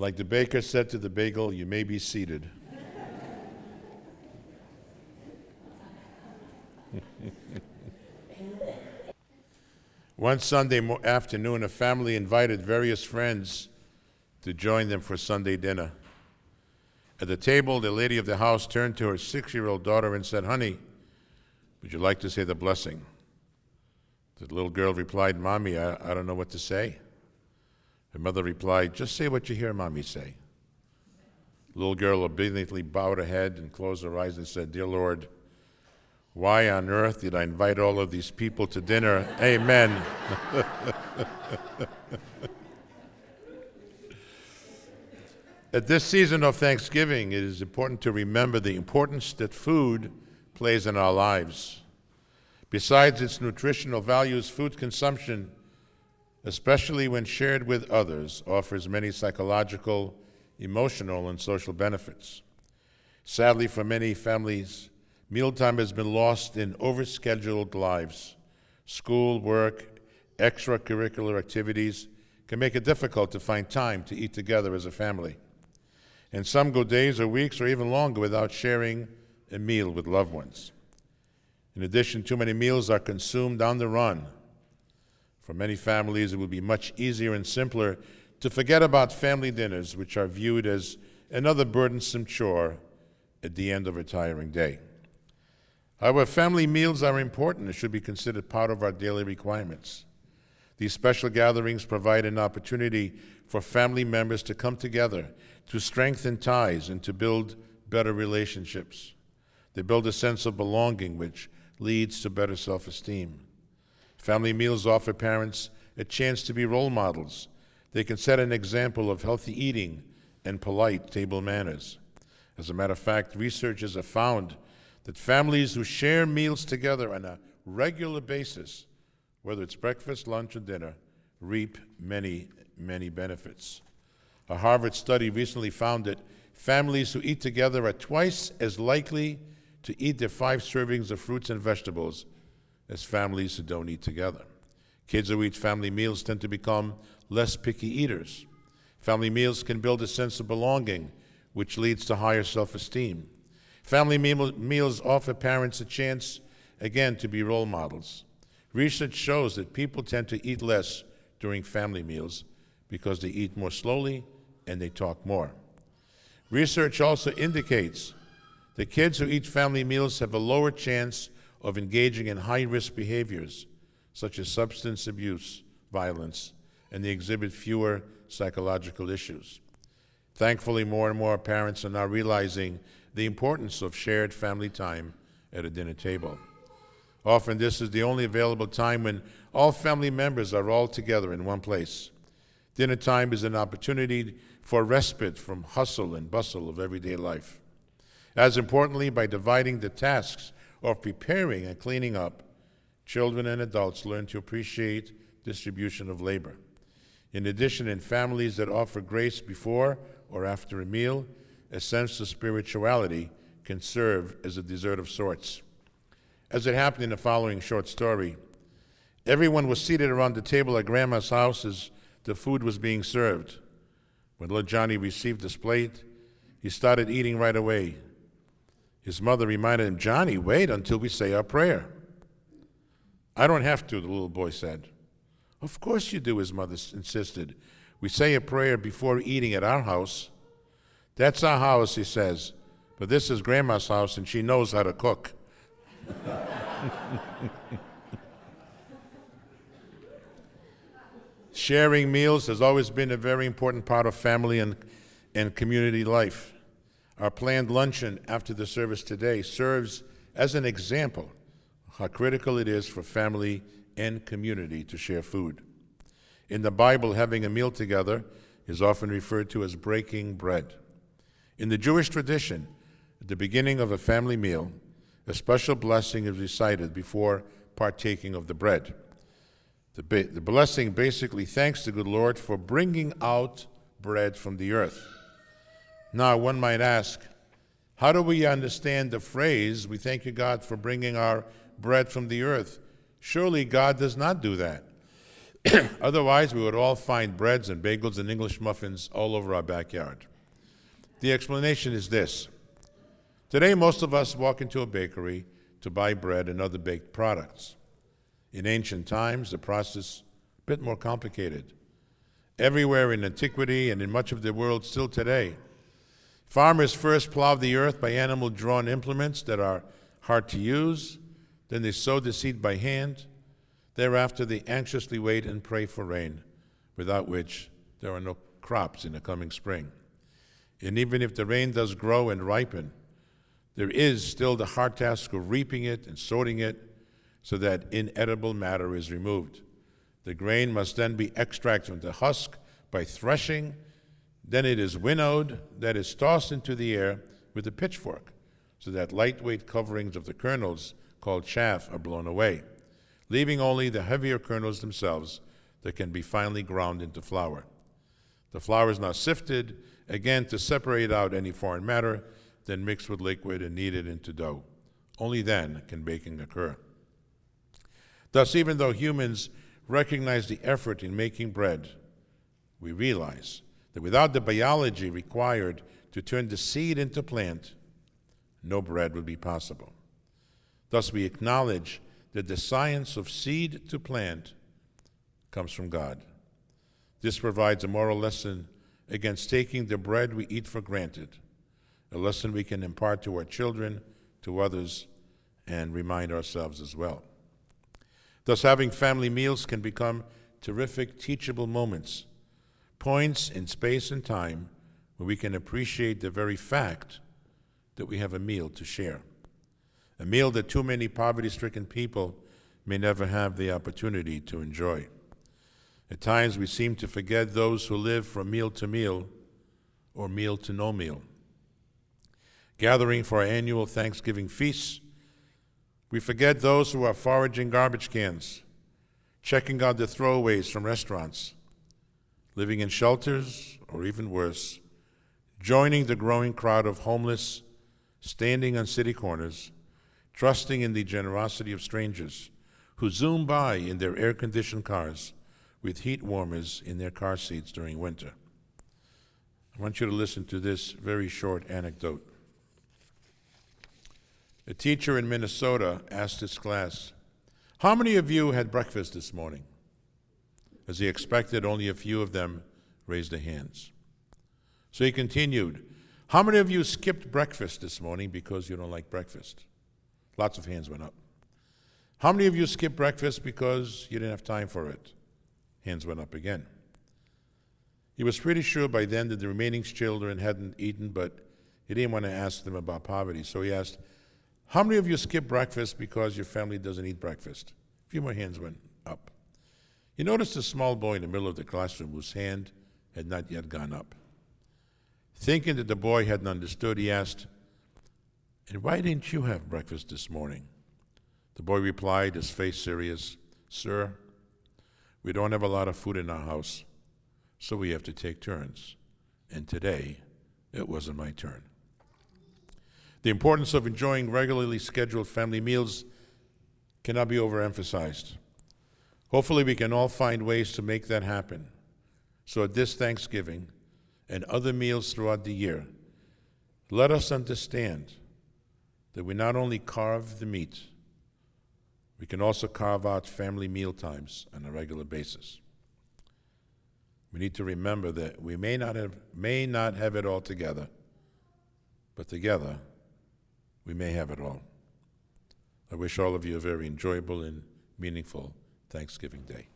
Like the baker said to the bagel, you may be seated. One Sunday afternoon, a family invited various friends to join them for Sunday dinner. At the table, the lady of the house turned to her six year old daughter and said, Honey, would you like to say the blessing? The little girl replied, Mommy, I, I don't know what to say. Her mother replied, Just say what you hear Mommy say. The little girl obediently bowed her head and closed her eyes and said, Dear Lord, why on earth did I invite all of these people to dinner? Amen. At this season of Thanksgiving, it is important to remember the importance that food plays in our lives. Besides its nutritional values, food consumption, especially when shared with others, offers many psychological, emotional, and social benefits. Sadly, for many families, mealtime has been lost in overscheduled lives. School, work, extracurricular activities can make it difficult to find time to eat together as a family and some go days or weeks or even longer without sharing a meal with loved ones. In addition, too many meals are consumed on the run. For many families, it would be much easier and simpler to forget about family dinners, which are viewed as another burdensome chore at the end of a tiring day. However, family meals are important and should be considered part of our daily requirements. These special gatherings provide an opportunity for family members to come together to strengthen ties and to build better relationships. They build a sense of belonging, which leads to better self esteem. Family meals offer parents a chance to be role models. They can set an example of healthy eating and polite table manners. As a matter of fact, researchers have found that families who share meals together on a regular basis, whether it's breakfast, lunch, or dinner, reap many, many benefits. A Harvard study recently found that families who eat together are twice as likely to eat their five servings of fruits and vegetables as families who don't eat together. Kids who eat family meals tend to become less picky eaters. Family meals can build a sense of belonging, which leads to higher self esteem. Family meals offer parents a chance, again, to be role models. Research shows that people tend to eat less during family meals because they eat more slowly and they talk more. Research also indicates that kids who eat family meals have a lower chance of engaging in high risk behaviors such as substance abuse, violence, and they exhibit fewer psychological issues. Thankfully, more and more parents are now realizing the importance of shared family time at a dinner table. Often, this is the only available time when all family members are all together in one place. Dinner time is an opportunity for respite from hustle and bustle of everyday life. As importantly, by dividing the tasks of preparing and cleaning up, children and adults learn to appreciate distribution of labor. In addition, in families that offer grace before or after a meal, a sense of spirituality can serve as a dessert of sorts. As it happened in the following short story, everyone was seated around the table at Grandma's house as the food was being served. When little Johnny received his plate, he started eating right away. His mother reminded him, Johnny, wait until we say our prayer. I don't have to, the little boy said. Of course you do, his mother insisted. We say a prayer before eating at our house. That's our house, he says. But this is Grandma's house, and she knows how to cook. Sharing meals has always been a very important part of family and, and community life. Our planned luncheon after the service today serves as an example how critical it is for family and community to share food. In the Bible, having a meal together is often referred to as breaking bread. In the Jewish tradition, at the beginning of a family meal, a special blessing is recited before partaking of the bread. The, ba- the blessing basically thanks the good Lord for bringing out bread from the earth. Now, one might ask, how do we understand the phrase, we thank you, God, for bringing our bread from the earth? Surely God does not do that. Otherwise, we would all find breads and bagels and English muffins all over our backyard. The explanation is this Today, most of us walk into a bakery to buy bread and other baked products. In ancient times, the process a bit more complicated. Everywhere in antiquity and in much of the world still today, farmers first plowed the earth by animal drawn implements that are hard to use, then they sowed the seed by hand. Thereafter, they anxiously wait and pray for rain, without which there are no crops in the coming spring. And even if the rain does grow and ripen, there is still the hard task of reaping it and sorting it so that inedible matter is removed. The grain must then be extracted from the husk by threshing. Then it is winnowed, that is tossed into the air with a pitchfork, so that lightweight coverings of the kernels, called chaff, are blown away, leaving only the heavier kernels themselves that can be finely ground into flour. The flour is now sifted, again to separate out any foreign matter, then mixed with liquid and kneaded into dough. Only then can baking occur. Thus, even though humans recognize the effort in making bread, we realize that without the biology required to turn the seed into plant, no bread would be possible. Thus, we acknowledge that the science of seed to plant comes from God. This provides a moral lesson against taking the bread we eat for granted, a lesson we can impart to our children, to others, and remind ourselves as well. Thus, having family meals can become terrific teachable moments, points in space and time where we can appreciate the very fact that we have a meal to share, a meal that too many poverty stricken people may never have the opportunity to enjoy. At times, we seem to forget those who live from meal to meal or meal to no meal. Gathering for our annual Thanksgiving feasts, we forget those who are foraging garbage cans, checking out the throwaways from restaurants, living in shelters, or even worse, joining the growing crowd of homeless, standing on city corners, trusting in the generosity of strangers who zoom by in their air conditioned cars with heat warmers in their car seats during winter. I want you to listen to this very short anecdote. A teacher in Minnesota asked his class, How many of you had breakfast this morning? As he expected, only a few of them raised their hands. So he continued, How many of you skipped breakfast this morning because you don't like breakfast? Lots of hands went up. How many of you skipped breakfast because you didn't have time for it? Hands went up again. He was pretty sure by then that the remaining children hadn't eaten, but he didn't want to ask them about poverty, so he asked, how many of you skip breakfast because your family doesn't eat breakfast? A few more hands went up. He noticed a small boy in the middle of the classroom whose hand had not yet gone up. Thinking that the boy hadn't understood, he asked, And why didn't you have breakfast this morning? The boy replied, his face serious, Sir, we don't have a lot of food in our house, so we have to take turns. And today, it wasn't my turn. The importance of enjoying regularly scheduled family meals cannot be overemphasized. Hopefully, we can all find ways to make that happen. So, at this Thanksgiving and other meals throughout the year, let us understand that we not only carve the meat, we can also carve out family meal times on a regular basis. We need to remember that we may not have, may not have it all together, but together we may have it all. I wish all of you a very enjoyable and meaningful Thanksgiving Day.